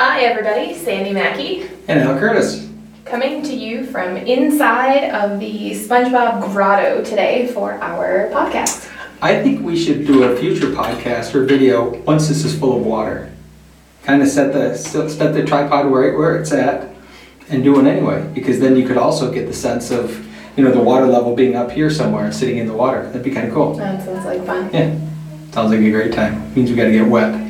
Hi, everybody. Sandy Mackey And Al Curtis. coming to you from inside of the SpongeBob Grotto today for our podcast. I think we should do a future podcast or video once this is full of water. Kind of set the set the tripod where where it's at, and do it anyway. Because then you could also get the sense of you know the water level being up here somewhere and sitting in the water. That'd be kind of cool. That sounds like fun. Yeah, sounds like a great time. Means we got to get wet.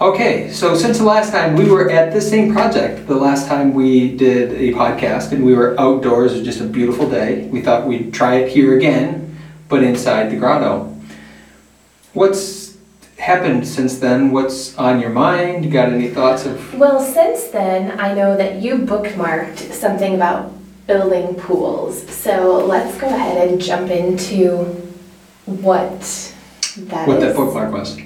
Okay, so since the last time we were at this same project, the last time we did a podcast and we were outdoors, it was just a beautiful day. We thought we'd try it here again, but inside the grotto. What's happened since then? What's on your mind? You got any thoughts of? Well, since then, I know that you bookmarked something about building pools. So let's go ahead and jump into what that what is. that bookmark was.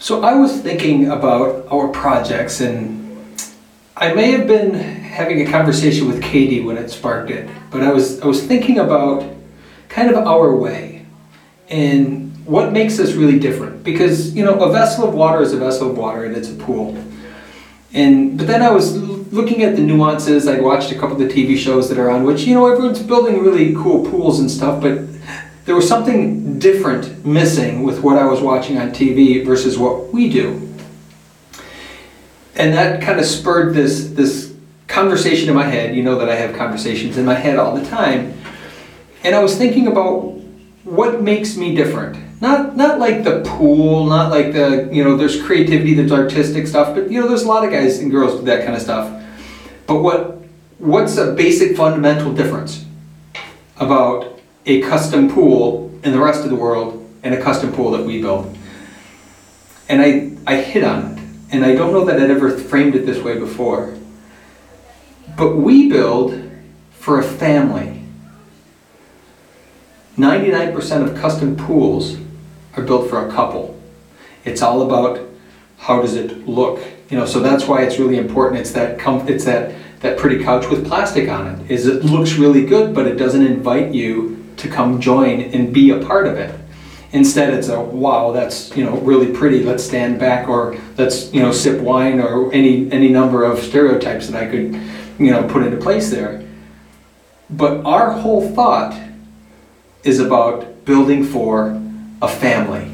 So I was thinking about our projects, and I may have been having a conversation with Katie when it sparked it, but I was I was thinking about kind of our way and what makes us really different. Because you know, a vessel of water is a vessel of water, and it's a pool. And but then I was looking at the nuances. I watched a couple of the TV shows that are on, which you know everyone's building really cool pools and stuff, but there was something different missing with what I was watching on TV versus what we do. And that kind of spurred this this conversation in my head. You know that I have conversations in my head all the time. And I was thinking about what makes me different. Not not like the pool, not like the, you know, there's creativity, there's artistic stuff, but you know, there's a lot of guys and girls do that kind of stuff. But what what's a basic fundamental difference about a custom pool in the rest of the world and a custom pool that we build? And I, I hit on it. And I don't know that I'd ever framed it this way before. But we build for a family. 99% of custom pools are built for a couple. It's all about how does it look. You know, so that's why it's really important. It's that com- it's that that pretty couch with plastic on it. Is it looks really good, but it doesn't invite you to come join and be a part of it. Instead, it's a wow, that's you know really pretty. Let's stand back, or let's you know sip wine, or any any number of stereotypes that I could you know put into place there. But our whole thought is about building for a family.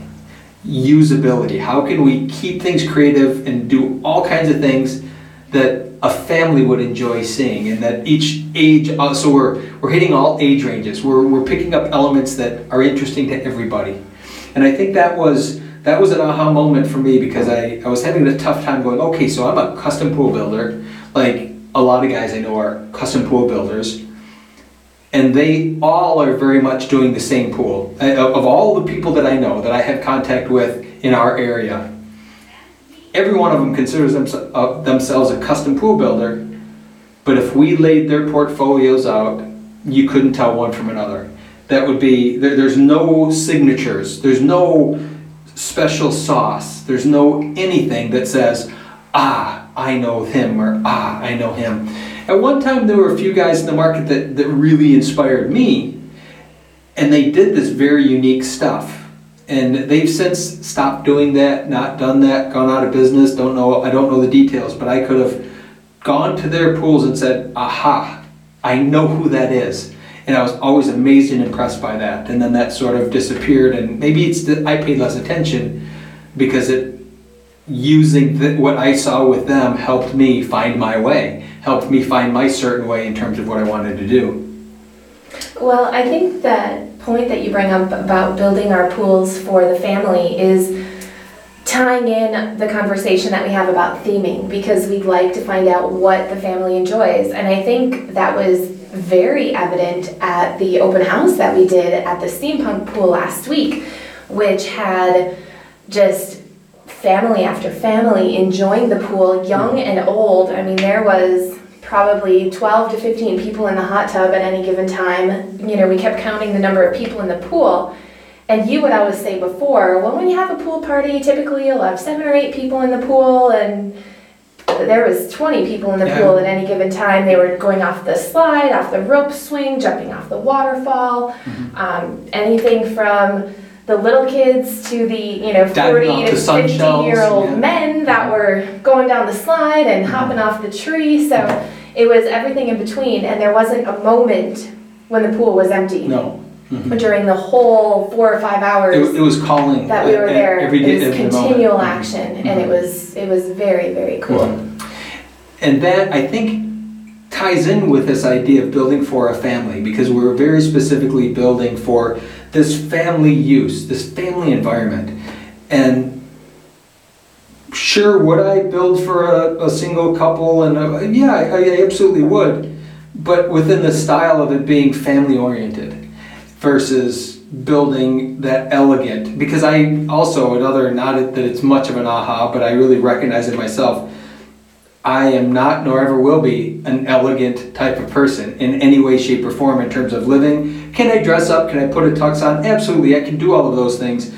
Usability. How can we keep things creative and do all kinds of things that a family would enjoy seeing and that each age uh, so we're we're hitting all age ranges. We're, we're picking up elements that are interesting to everybody. And i think that was that was an aha moment for me because i, I was having a tough time going okay so i'm a custom pool builder. Like a lot of guys i know are custom pool builders. And they all are very much doing the same pool. Uh, of all the people that i know that i have contact with in our area every one of them considers themse- uh, themselves a custom pool builder, but if we laid their portfolios out, you couldn't tell one from another. That would be, there, there's no signatures, there's no special sauce, there's no anything that says, ah, I know him, or ah, I know him. At one time, there were a few guys in the market that, that really inspired me, and they did this very unique stuff and they've since stopped doing that, not done that, gone out of business. Don't know. I don't know the details, but I could have gone to their pools and said, "Aha, I know who that is." And I was always amazed and impressed by that. And then that sort of disappeared. And maybe it's that I paid less attention because it using the, what I saw with them helped me find my way, helped me find my certain way in terms of what I wanted to do. Well, I think that point that you bring up about building our pools for the family is tying in the conversation that we have about theming because we'd like to find out what the family enjoys. And I think that was very evident at the open house that we did at the steampunk pool last week, which had just family after family enjoying the pool, young and old. I mean, there was probably 12 to 15 people in the hot tub at any given time. You know, we kept counting the number of people in the pool. And you would always say before, well, when you have a pool party, typically you'll have seven or eight people in the pool, and there was 20 people in the Yeah. pool at any given time. They were going off the slide, off the rope swing, jumping off the waterfall, um, anything from the little kids to the, you know, 40 to 50 shelves, year old yeah. men that were going down the slide and hopping off the tree. So it was everything in between, and there wasn't a moment when the pool was empty No. Mhm. during the whole four or five hours It, it was calling. that we were e- there. Every day, it was every moment. continual Mhm. action, and it was it was very very cool. And that, I think, ties in with this idea of building for a family, because we're very specifically building for this family use, this family environment. And sure, would I build for a, a single couple? And a, yeah, I, I absolutely would, but within the style of it being family oriented versus building that elegant. Because I also, another, not that it's much of an aha, but I really recognize it myself. I am not, nor ever will be, an elegant type of person in any way, shape, or form in terms of living. Can I dress up? Can I put a tux on? Absolutely, I can do all of those things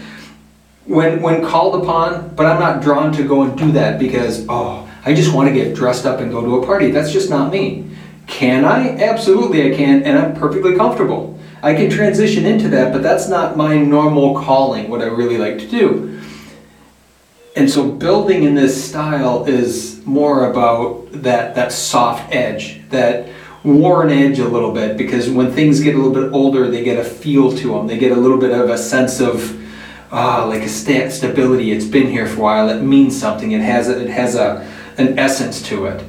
when when called upon. But I'm not drawn to go and do that because oh, I just want to get dressed up and go to a party. That's just not me. Can I? Absolutely, I can, and I'm perfectly comfortable. I can transition into that, but that's not my normal calling. What I really like to do. And so building in this style is more about that that soft edge, that worn edge a little bit because when things get a little bit older, they get a feel to them. They get a little bit of a sense of uh, like a sta- stability. It's been here for a while. It means something. It has it has a an essence to it.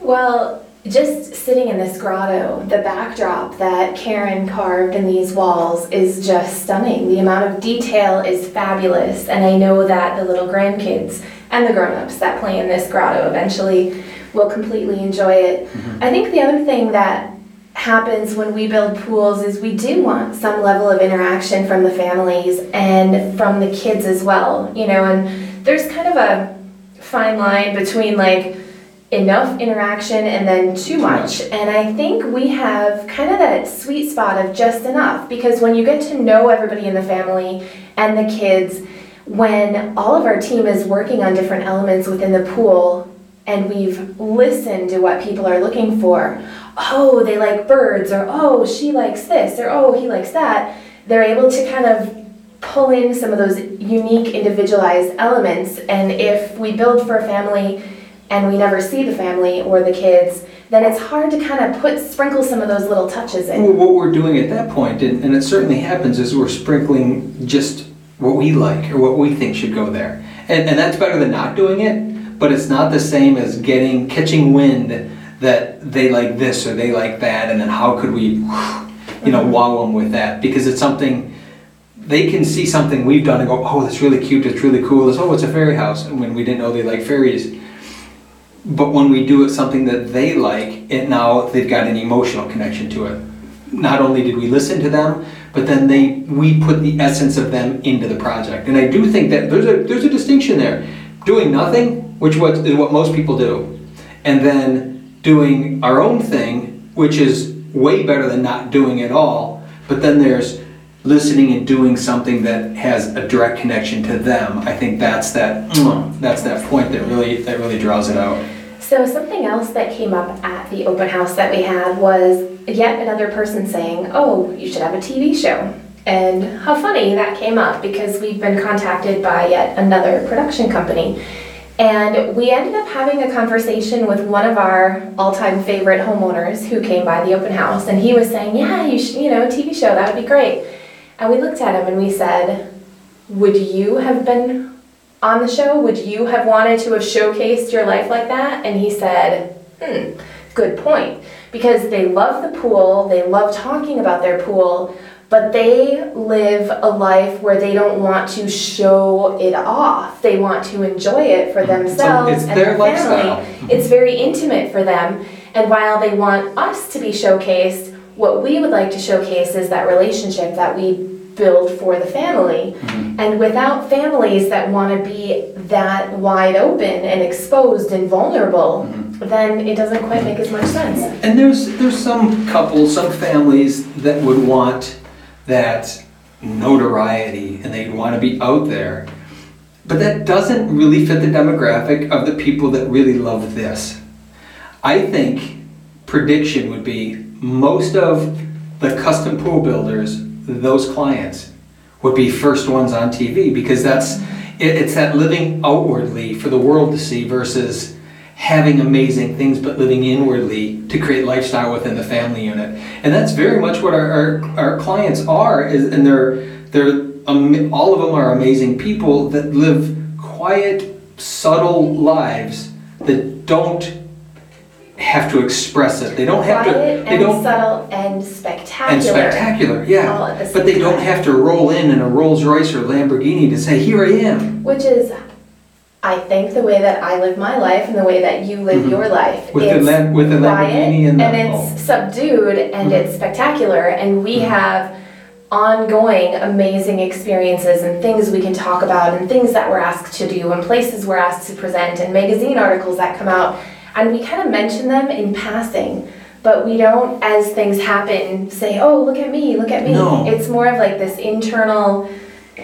Well, just sitting in this grotto, the backdrop that Karen carved in these walls is just stunning. The amount of detail is fabulous, and I know that the little grandkids and the grown-ups that play in this grotto eventually will completely enjoy it. Mm-hmm. I think the other thing that happens when we build pools is we do want some level of interaction from the families and from the kids as well, you know, and there's kind of a fine line between like enough interaction and then too much. And I think we have kind of that sweet spot of just enough because when you get to know everybody in the family and the kids, when all of our team is working on different elements within the pool and we've listened to what people are looking for, oh, they like birds, or oh, she likes this, or oh, he likes that, they're able to kind of pull in some of those unique individualized elements. And if we build for a family and we never see the family or the kids, then it's hard to kind of put sprinkle some of those little touches in. Well, what we're doing at that point, and, and it certainly happens, is we're sprinkling just what we like or what we think should go there. And, and that's better than not doing it, but it's not the same as getting, catching wind that they like this or they like that, and then how could we, you know, mm-hmm. wow them with that? Because it's something, they can see something we've done and go, oh, that's really cute, that's really cool, it's, oh, it's a fairy house, and when we didn't know they like fairies. But when we do it something that they like, it now they've got an emotional connection to it. Not only did we listen to them, but then they we put the essence of them into the project. And I do think that there's a there's a distinction there. Doing nothing, which what is what most people do, and then doing our own thing, which is way better than not doing it all. But then there's listening and doing something that has a direct connection to them. I think that's that that's that point that really that really draws it out. So something else that came up at the open house that we had was yet another person saying, "Oh, you should have a TV show." And how funny that came up because we've been contacted by yet another production company. And we ended up having a conversation with one of our all-time favorite homeowners who came by the open house and he was saying, "Yeah, you should, you know, TV show, that would be great." And we looked at him and we said, "Would you have been on the show? Would you have wanted to have showcased your life like that? And he said, hmm, good point. Because they love the pool, they love talking about their pool, but they live a life where they don't want to show it off. They want to enjoy it for themselves it's and their their lifestyle. family. It's very intimate for them. And while they want us to be showcased, what we would like to showcase is that relationship that we build for the family. Mm-hmm. And without families that want to be that wide open and exposed and vulnerable, mm-hmm. then it doesn't quite make as much sense. And there's there's some couples, some families that would want that notoriety and they'd want to be out there. But that doesn't really fit the demographic of the people that really love this. I think prediction would be most of the custom pool builders, those clients, would be first ones on TV because that's it, it's that living outwardly for the world to see versus having amazing things but living inwardly to create lifestyle within the family unit. And that's very much what our, our, our clients are is and they're they're um, all of them are amazing people that live quiet, subtle lives that don't have to express it. They don't have to Quiet they and don't subtle and spectacular. and spectacular, yeah. the But they same don't have to roll in in a Rolls Royce or Lamborghini to say, "Here I am." Which is, I think, the way that I live my life and the way that you live Mhm. your life. With the It's Lam- with the Lamborghini and the- it's subdued and Mhm. it's spectacular, and we Mhm. have ongoing amazing experiences and things we can talk about and things that we're asked to do and places we're asked to present and magazine articles that come out and we kind of mention them in passing but we don't as things happen say oh look at me look at me No. it's more of like this internal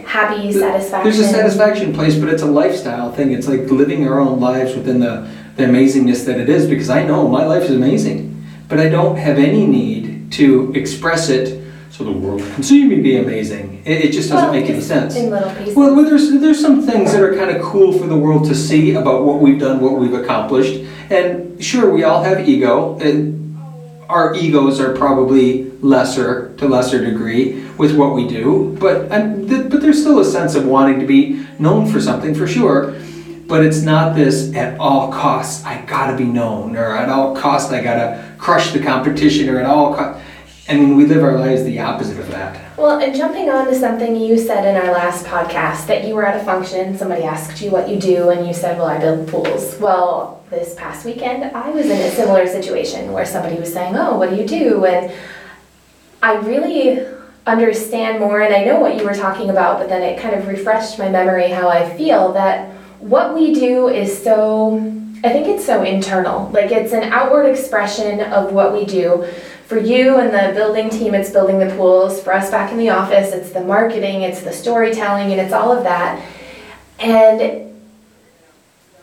happy satisfaction There's a satisfaction place, but it's a lifestyle thing. It's like living our own lives within the, the amazingness that it is. Because I know my life is amazing, but I don't have any need to express it so the world can see me be amazing. It, it just doesn't Well, make any sense. in little pieces Well, well, there's there's some things that are kind of cool for the world to see about what we've done, what we've accomplished, and sure, we all have ego, and our egos are probably lesser to lesser degree with what we do, but and th- but there's still a sense of wanting to be known for something for sure. But it's not this at all costs. I gotta be known, or at all costs I gotta crush the competition, or at all costs. Mean, we live our lives the opposite of that. Well, and jumping on to something you said in our last podcast that you were at a function, somebody asked you what you do, and you said, Well, I build pools. Well, this past weekend, I was in a similar situation where somebody was saying, Oh, what do you do? And I really understand more, and I know what you were talking about, but then it kind of refreshed my memory how I feel that what we do is so, I think it's so internal. Like it's an outward expression of what we do. For you and the building team, it's building the pools. For us back in the office, it's the marketing, it's the storytelling, and it's all of that. And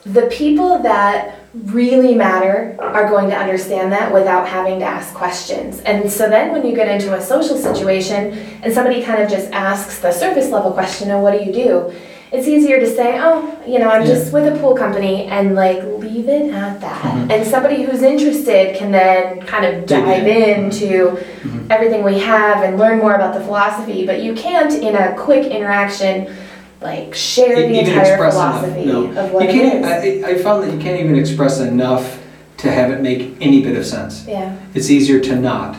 the people that really matter are going to understand that without having to ask questions. And so then when you get into a social situation and somebody kind of just asks the surface level question of what do you do? It's easier to say, oh, you know, I'm Yeah. just with a pool company and like leave it at that. Mhm. And somebody who's interested can then kind of dive in. into Mhm. everything we have and learn more about the philosophy, but you can't in a quick interaction like share the entire express enough, philosophy no. of what you it can't, is. I, I found that you can't even express enough to have it make any bit of sense. yeah. It's easier to not.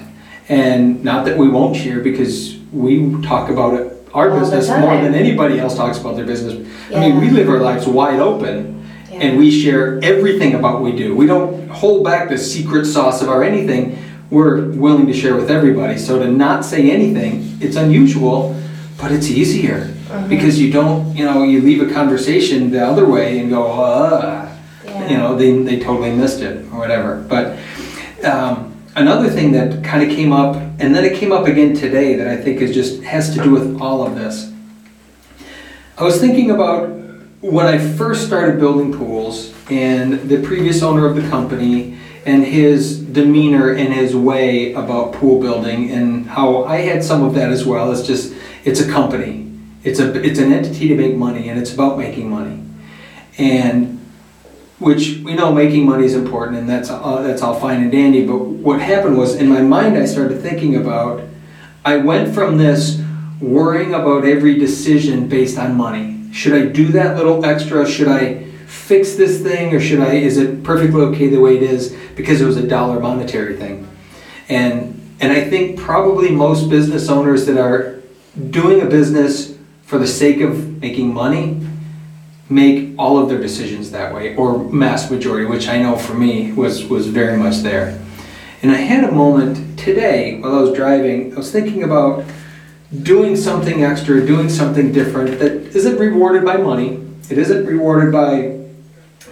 And not that we won't share because we talk about it, our All the business more time. than anybody else talks about their business. I mean, we live our lives wide open Yeah. and we share everything about what we do. We don't hold back the secret sauce of our anything. We're willing to share with everybody. So to not say anything, it's unusual, but it's easier. Because you don't, you know, you leave a conversation the other way and go, uh, Yeah. you know, they, they totally missed it or whatever. But um, another thing that kind of came up, and then it came up again today that I think is just has to do with all of this. I was thinking about when I first started building pools and the previous owner of the company and his demeanor and his way about pool building and how I had some of that as well. It's just it's a company. It's a it's an entity to make money and it's about making money. And which we know making money is important and that's all, that's all fine and dandy but what happened was in my mind I started thinking about I went from this worrying about every decision based on money. Should I do that little extra? Should I fix this thing or should I is it perfectly okay the way it is? Because it was a dollar monetary thing. And and I think probably most business owners that are doing a business for the sake of making money make all of their decisions that way, or mass majority, which I know for me was, was very much there. And I had a moment today while I was driving, I was thinking about doing something extra, doing something different that isn't rewarded by money. It isn't rewarded by,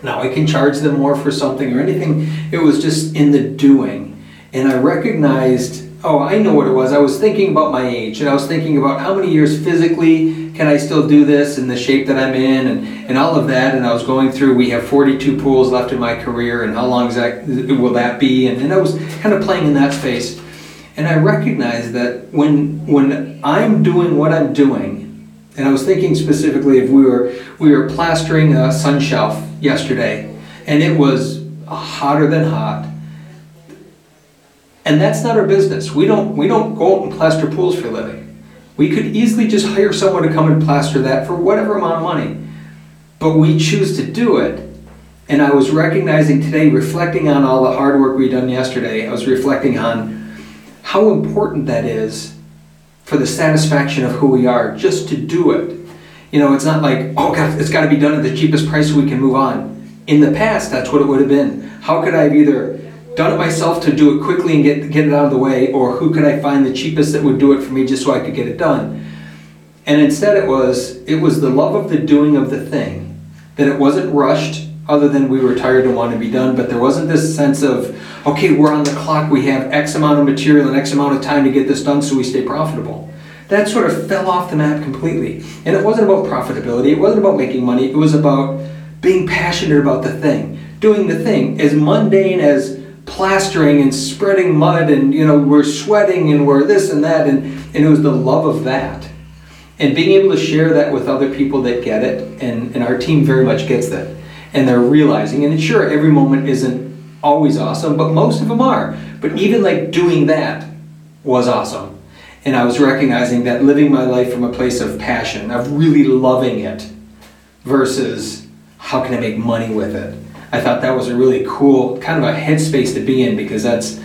now I can charge them more for something or anything. It was just in the doing. And I recognized, oh, I know what it was. I was thinking about my age and I was thinking about how many years physically can I still do this in the shape that I'm in and, and all of that. And I was going through, we have 42 pools left in my career and how long is that, will that be? And, and I was kind of playing in that space. And I recognized that when, when I'm doing what I'm doing, And I was thinking specifically if we were, we were plastering a sun shelf yesterday, and it was hotter than hot. And that's not our business. We don't, we don't go out and plaster pools for a living. We could easily just hire someone to come and plaster that for whatever amount of money. But we choose to do it. And I was recognizing today, reflecting on all the hard work we done yesterday, I was reflecting on how important that is for the satisfaction of who we are, just to do it. You know, it's not like, oh God, it's got to be done at the cheapest price so we can move on. In the past, that's what it would have been. How could I have either done it myself to do it quickly and get, get it out of the way, or who could I find the cheapest that would do it for me just so I could get it done? And instead, it was it was the love of the doing of the thing that it wasn't rushed, other than we were tired and wanted to be done. But there wasn't this sense of okay, we're on the clock, we have X amount of material and X amount of time to get this done, so we stay profitable. That sort of fell off the map completely. And it wasn't about profitability. It wasn't about making money. It was about being passionate about the thing, doing the thing, as mundane as plastering and spreading mud and you know we're sweating and we're this and that and, and it was the love of that. And being able to share that with other people that get it and, and our team very much gets that. And they're realizing and sure every moment isn't always awesome but most of them are. But even like doing that was awesome. And i was recognizing that living my life from a place of passion of really loving it versus how can i make money with it I thought that was a really cool kind of a headspace to be in because that's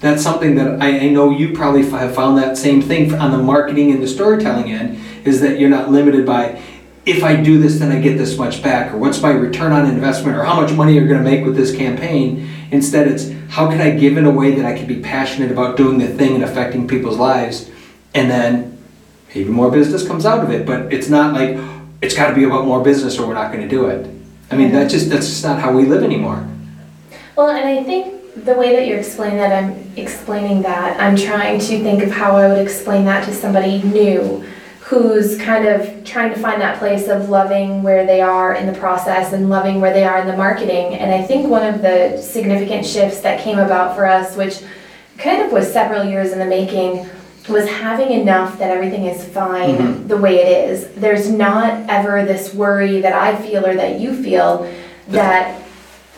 that's something that I, I know you probably have found that same thing on the marketing and the storytelling end is that you're not limited by if I do this then I get this much back or what's my return on investment or how much money you're going to make with this campaign. Instead, it's how can I give in a way that I can be passionate about doing the thing and affecting people's lives, and then maybe more business comes out of it. But it's not like it's got to be about more business or we're not going to do it. I mean, that just that's just not how we live anymore. Well, and I think the way that you're explaining that, I'm explaining that, I'm trying to think of how I would explain that to somebody new who's kind of trying to find that place of loving where they are in the process and loving where they are in the marketing. And I think one of the significant shifts that came about for us, which kind of was several years in the making, was having enough that everything is fine Mhm. the way it is. There's not ever this worry that I feel or that you feel that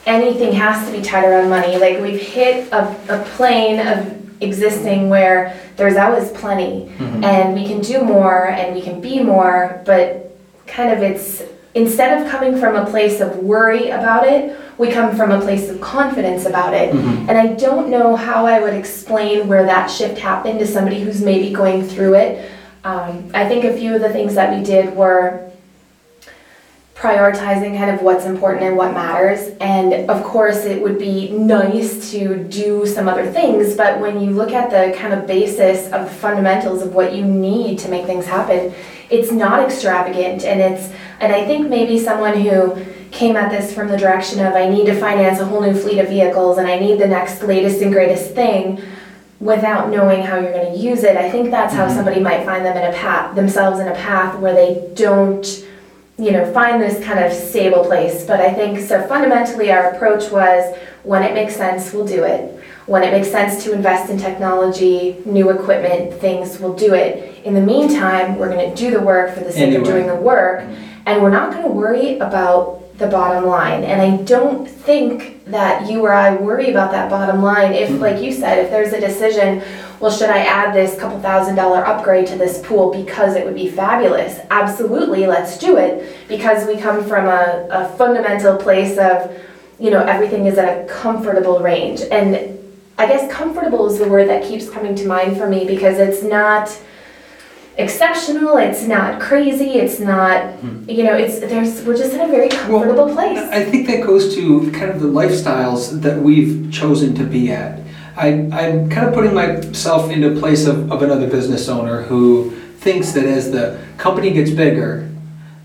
anything has to be tied around money. Like we've hit a, a plane of existing where there's always plenty Mhm. and we can do more and we can be more, but kind of it's instead of coming from a place of worry about it, we come from a place of confidence about it. Mhm. And I don't know how I would explain where that shift happened to somebody who's maybe going through it. Um, I think a few of the things that we did were prioritizing kind of what's important and what matters. And of course, it would be nice to do some other things, but when you look at the kind of basis of the fundamentals of what you need to make things happen, it's not extravagant and it's and I think maybe someone who came at this from the direction of I need to finance a whole new fleet of vehicles and I need the next latest and greatest thing without knowing how you're going to use it. I think that's how Mhm. somebody might find them in a path themselves in a path where they don't you know find this kind of stable place. But I think so fundamentally our approach was when it makes sense, we'll do it. When it makes sense to invest in technology, new equipment, things, we'll do it. In the meantime, we're going to do the work for the sake Anyway. of doing the work and we're not going to worry about the bottom line. And I don't think that you or I worry about that bottom line if, Mhm. like you said, if there's a decision, well, should I add this couple thousand dollar upgrade to this pool because it would be fabulous? Absolutely, let's do it because we come from a, a fundamental place of, you know, everything is at a comfortable range. And I guess comfortable is the word that keeps coming to mind for me because it's not exceptional, it's not crazy, it's not, hmm. you know, it's there's we're just in a very comfortable place. I think that goes to kind of the lifestyles that we've chosen to be at. I, I'm kind of putting myself into place of, of another business owner who thinks that as the company gets bigger,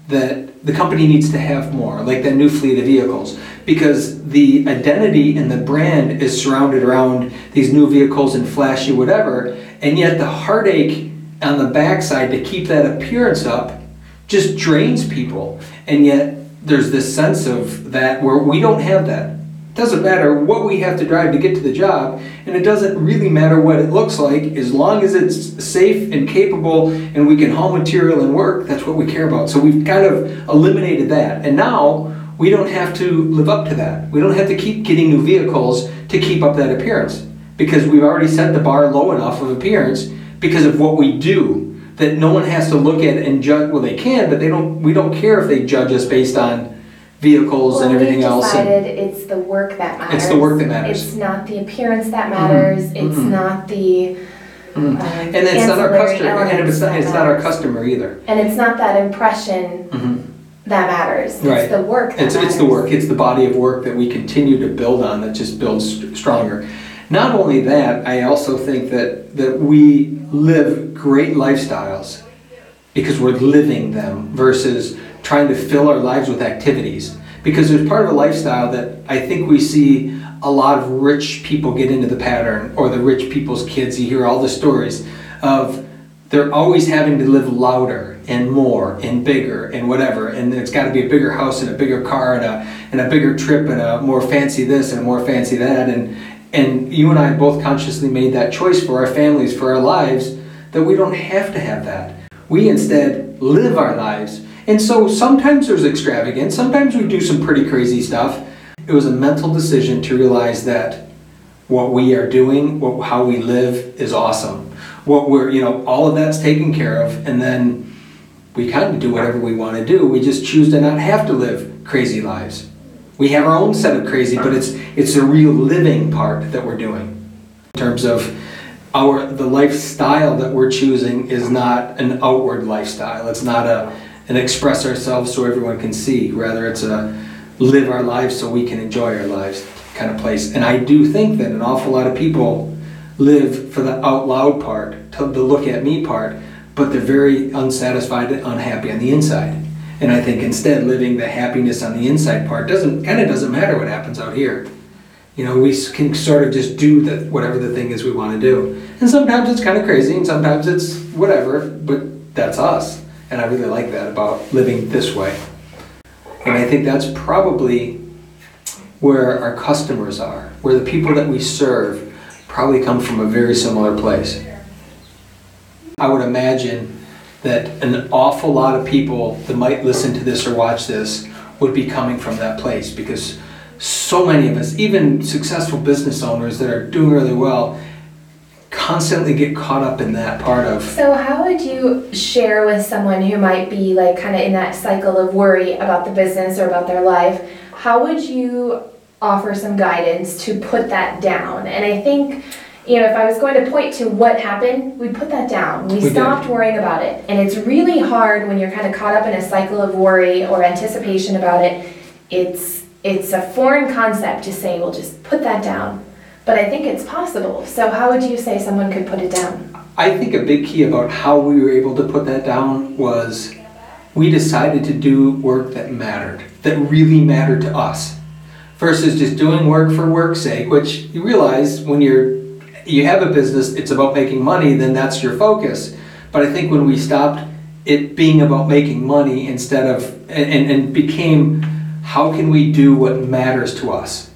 that the company needs to have more, like that new fleet of vehicles, because the identity and the brand is surrounded around these new vehicles and flashy whatever, and yet the heartache on the backside to keep that appearance up just drains people. And yet there's this sense of that where we don't have that. It doesn't matter what we have to drive to get to the job, and it doesn't really matter what it looks like, as long as it's safe and capable and we can haul material and work, that's what we care about. So we've kind of eliminated that. And now we don't have to live up to that. We don't have to keep getting new vehicles to keep up that appearance because we've already set the bar low enough of appearance because of what we do that no one has to look at and judge. Well, they can, but they don't. We don't care if they judge us based on vehicles and everything we've else. and- it's the work that matters. It's the work that matters. It's not the appearance that matters, it's mhm. not the, Mhm. um, And it's not our customer, and it's not, it's not our customer either. And it's not that impression Mhm. that matters, Right. it's the work that It's, matters. it's the work, it's the body of work that we continue to build on that just builds st- stronger. Not only that, I also think that, that we live great lifestyles because we're living them versus trying to fill our lives with activities. Because there's part of a lifestyle that I think we see a lot of rich people get into the pattern, or the rich people's kids. You hear all the stories of they're always having to live louder and more and bigger and whatever, and it's got to be a bigger house and a bigger car and a and a bigger trip and a more fancy this and a more fancy that. And and you and I both consciously made that choice for our families, for our lives, that we don't have to have that. We instead live our lives. And so sometimes there's extravagance, sometimes we do some pretty crazy stuff. It was a mental decision to realize that what we are doing, what, how we live is awesome. What we're, you know, all of that's taken care of, and then we kind of do whatever we want to do. We just choose to not have to live crazy lives. We have our own set of crazy, but it's it's the real living part that we're doing. In terms of our the lifestyle that we're choosing is not an outward lifestyle. It's not a an express ourselves so everyone can see. Rather, it's a live our lives so we can enjoy our lives kind of place. And I do think that an awful lot of people live for the out loud part, the look at me part, but they're very unsatisfied and unhappy on the inside. And I think instead living the happiness on the inside part doesn't kind of doesn't matter what happens out here. You know, we can sort of just do the, whatever the thing is we want to do. And sometimes it's kind of crazy and sometimes it's whatever, but that's us. And I really like that about living this way. And I think that's probably where our customers are, where the people that we serve probably come from a very similar place. I would imagine that an awful lot of people that might listen to this or watch this would be coming from that place because so many of us, even successful business owners that are doing really well, constantly get caught up in that part of So how would you share with someone who might be like kind of in that cycle of worry about the business or about their life? How would you offer some guidance to put that down? And I think, you know, if I was going to point to what happened, we put that down. We, We did. stopped worrying about it. And it's really hard when you're kind of caught up in a cycle of worry or anticipation about it. It's it's a foreign concept to say, well, just put that down. But I think it's possible. So how would you say someone could put it down? I think a big key about how we were able to put that down was we decided to do work that mattered, that really mattered to us, versus just doing work for work's sake, which you realize when you're you have a business, it's about making money, then that's your focus. But I think when we stopped it being about making money instead of and, and, became how can we do what matters to us?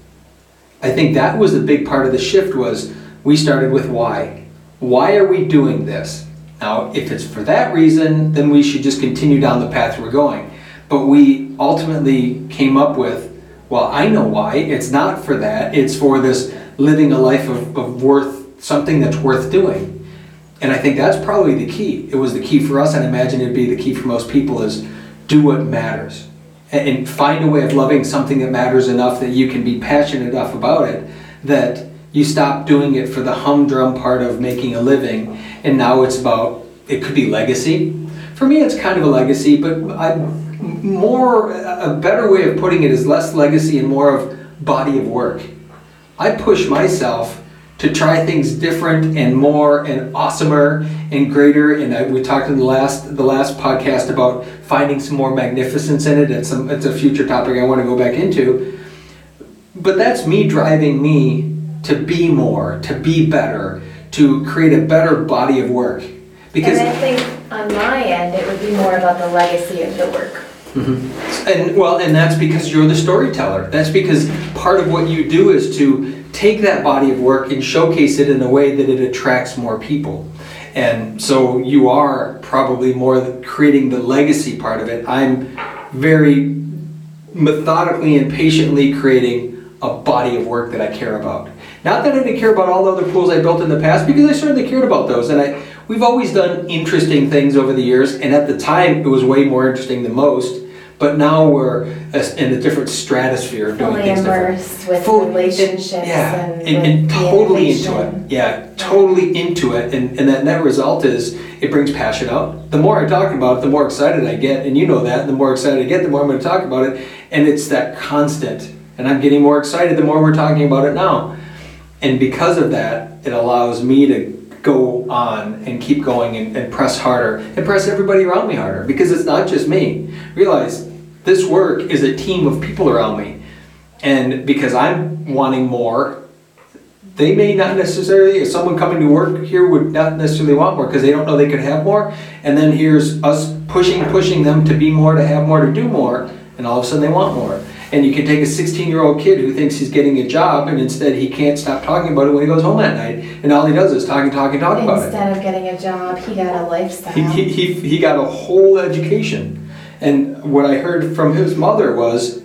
I think that was the big part of the shift was we started with why. Why are we doing this? Now, if it's for that reason, then we should just continue down the path we're going. But we ultimately came up with, well, I know why. It's not for that. It's for this living a life of, of worth, something that's worth doing. And I think that's probably the key. It was the key for us, and I imagine it'd be the key for most people is do what matters. And, and find a way of loving something that matters enough that you can be passionate enough about it that you stop doing it for the humdrum part of making a living and now it's about it could be legacy for me it's kind of a legacy but i more a better way of putting it is less legacy and more of body of work i push myself to try things different and more and awesomer and greater and I, we talked in the last the last podcast about finding some more magnificence in it it's some it's a future topic i want to go back into but that's me driving me to be more, to be better, to create a better body of work. Because and I think on my end, it would be more about the legacy of the work. Mhm. And well, and that's because you're the storyteller. That's because part of what you do is to take that body of work and showcase it in a way that it attracts more people. And so you are probably more creating the legacy part of it. I'm very methodically and patiently creating a body of work that I care about. Not that I didn't care about all the other pools I built in the past, because I certainly cared about those. And I, we've always done interesting things over the years, and at the time, it was way more interesting than most. But now we're as- in a different stratosphere of doing Fully things different. immersed with Full- relationships Yeah, and and, and with the totally into it. Yeah, totally into it. And, and that net result is it brings passion out. The more I talk about it, the more excited I get. And you know that. The more excited I get, the more I'm going to talk about it. And it's that constant. And I'm getting more excited the more we're talking about it now. And because of that, it allows me to go on and keep going and, and press harder and press everybody around me harder because it's not just me. Realize this work is a team of people around me. And because I'm wanting more, they may not necessarily, if someone coming to work here would not necessarily want more because they don't know they could have more. And then here's us pushing, pushing them to be more, to have more, to do more, and all of a sudden they want more. And you can take a 16 year old kid who thinks he's getting a job and instead he can't stop talking about it when he goes home at night. And all he does is talk and talk and talk about it. Instead of getting a job, he got a lifestyle. He, he, he, he got a whole education. And what I heard from his mother was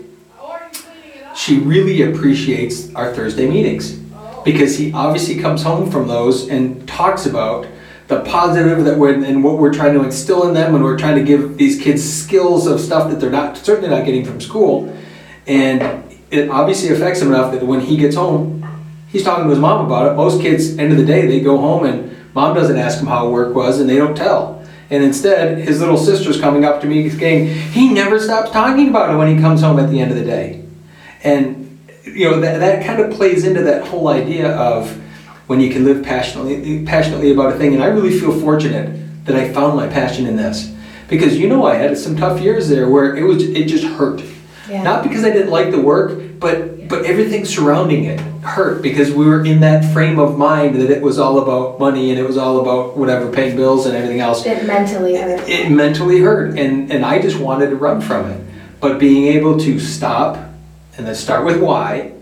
she really appreciates our Thursday meetings. Because he obviously comes home from those and talks about the positive that we're and what we're trying to instill in them when we're trying to give these kids skills of stuff that they're not certainly not getting from school. And it obviously affects him enough that when he gets home he's talking to his mom about it. Most kids end of the day they go home and mom doesn't ask him how work was and they don't tell and instead his little sister's coming up to me saying he never stops talking about it when he comes home at the end of the day. And you know that, that kind of plays into that whole idea of when you can live passionately passionately about a thing. And i really feel fortunate that i found my passion in this. Because you know i had some tough years there where it was it just hurt. Yeah. not because i didn't like the work but but everything surrounding it hurt because we were in that frame of mind that it was all about money and it was all about whatever paying bills and everything else It mentally hurt. it mentally hurt and and I just wanted to run from it but being able to stop and then start with why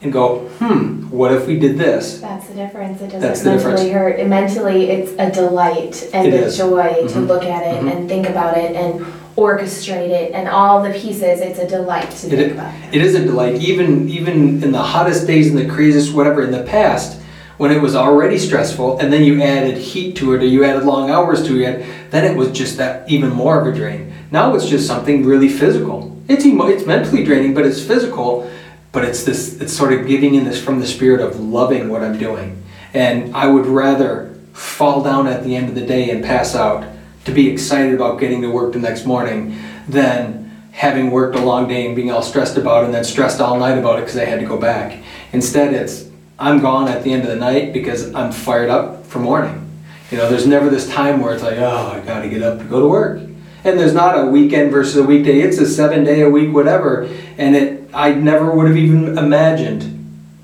and go hmm what if we did this That's the difference. It doesn't the mentally difference. hurt. It mentally, it's a delight and It a is. joy to Mhm. look at it Mhm. and think about it and orchestrate it and all the pieces. It's a delight to It think about. it is a delight even even in the hottest days and the craziest whatever in the past when it was already stressful and then you added heat to it or you added long hours to it then it was just that even more of a drain now it's just something really physical it's emo- it's mentally draining but it's physical but it's this it's sort of giving in this from the spirit of loving what i'm doing and i would rather fall down at the end of the day and pass out to be excited about getting to work the next morning than having worked a long day and being all stressed about it and then stressed all night about it because I had to go back. Instead, it's I'm gone at the end of the night because I'm fired up for morning. You know, there's never this time where it's like, oh, I got to get up to go to work. And there's not a weekend versus a weekday. It's a seven day a week, whatever. And it, I never would have even imagined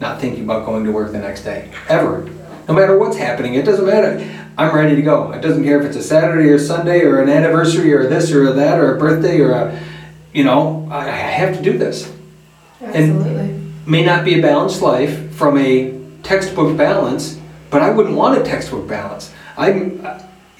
not thinking about going to work the next day, ever. No matter what's happening, it doesn't matter. I'm ready to go. It doesn't care if it's a Saturday or Sunday or an anniversary or this or that or a birthday or a, you know, I I have to do this. Absolutely. May not be a balanced life from a textbook balance, but I wouldn't want a textbook balance. I'm,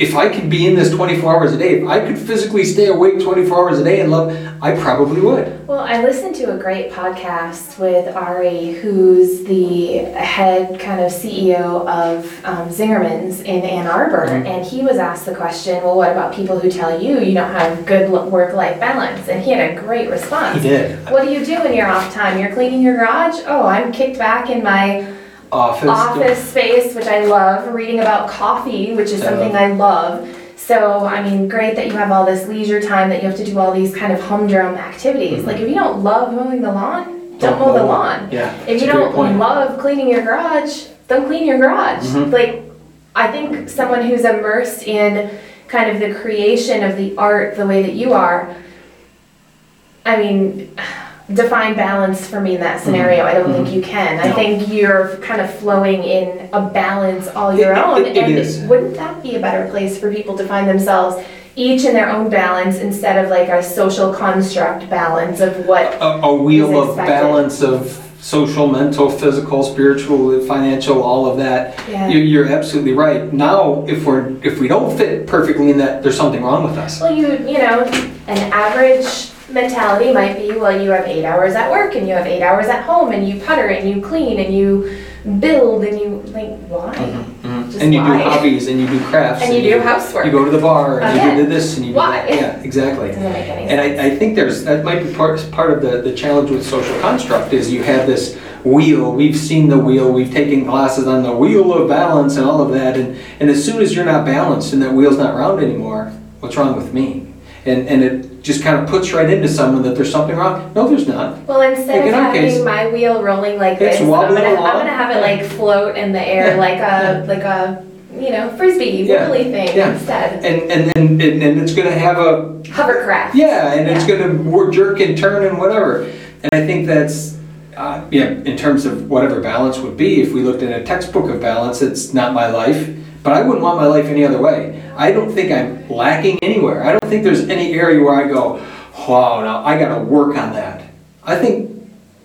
if I could be in this 24 hours a day, if I could physically stay awake 24 hours a day and love, I probably would. Well, I listened to a great podcast with Ari, who's the head kind of CEO of um, Zingerman's in Ann Arbor, Mhm. and he was asked the question, "Well, what about people who tell you you don't have good work-life balance?" And he had a great response. He did. What do you do in your off time? You're cleaning your garage? Oh, I'm kicked back in my Office. office space, which I love, reading about coffee, which is something I love. So, I mean, great that you have all this leisure time that you have to do all these kind of humdrum activities. Mhm. Like, if you don't love mowing the lawn, don't, mow the lawn. Yeah. If you don't love cleaning your garage, don't clean your garage. Mhm. Like, I think someone who's immersed in kind of the creation of the art the way that you are, I mean, define balance for me in that scenario. Mm-hmm. I don't think you can. I No. think you're kind of flowing in a balance all your It- own. it- it and is. wouldn't that be a better place for people to find themselves each in their own balance instead of like a social construct balance of what A, a wheel of expected. balance of social, mental, physical, spiritual, financial, all of that. Yeah. You're, you're absolutely right. Now, if we're, if we don't fit perfectly in that, there's something wrong with us. Well, you, you know, an average mentality might be, well, you have eight hours at work and you have eight hours at home and you putter and you clean and you build and you, like, why? Mm-hmm, mm-hmm. Just And you do hobbies and you do crafts. And you do housework. You go to the bar and you do this and you do that. Yeah, exactly. Doesn't make any And. I, I think there's, that might be part, part of the, the challenge with social construct is you have this wheel, we've seen the wheel, we've taken classes on the wheel of balance and all of that, and, and as soon as you're not balanced and that wheel's not round anymore, what's wrong with me? And, and it just kind of puts right into someone that there's something wrong. No, there's not. Well, instead Like of in having case, my wheel rolling like this, I'm gonna, I'm gonna have it like float in the air Yeah. like a, like a, you know, frisbee, Yeah. thing Yeah. instead. And, and then, and, and it's gonna have a, Hovercraft. Yeah, and it's gonna jerk and turn and whatever. And I think that's, uh, yeah, in terms of whatever balance would be, if we looked at a textbook of balance, it's not my life. But I wouldn't want my life any other way. I don't think I'm lacking anywhere. I don't think there's any area where I go, wow, now I gotta work on that. I think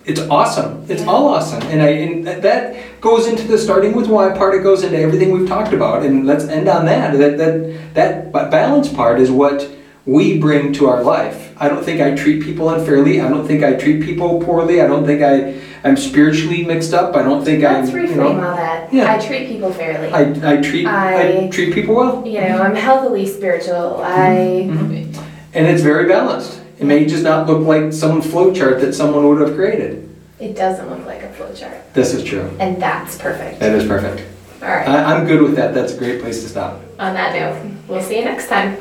it's awesome. It's all awesome. And I, and that- goes into the starting with why part, it goes into everything we've talked about. And let's end on that. That, that, that ba- balance part is what we bring to our life. I don't think I treat people unfairly. I don't think I treat people poorly. I don't think I, I'm spiritually mixed up. I don't think I'm, Let's you reframe know, all that. Yeah. I treat people fairly. I, I treat, I I- treat people well. you know, I'm healthily spiritual. I, Mhm. And it's very balanced. It may just not look like some flow chart that someone would have created. it doesn't look like a flow chart, This is true. and that's perfect. That is perfect. All right. I, I'm good with that. That's a great place to stop. On that note, we'll see you next time.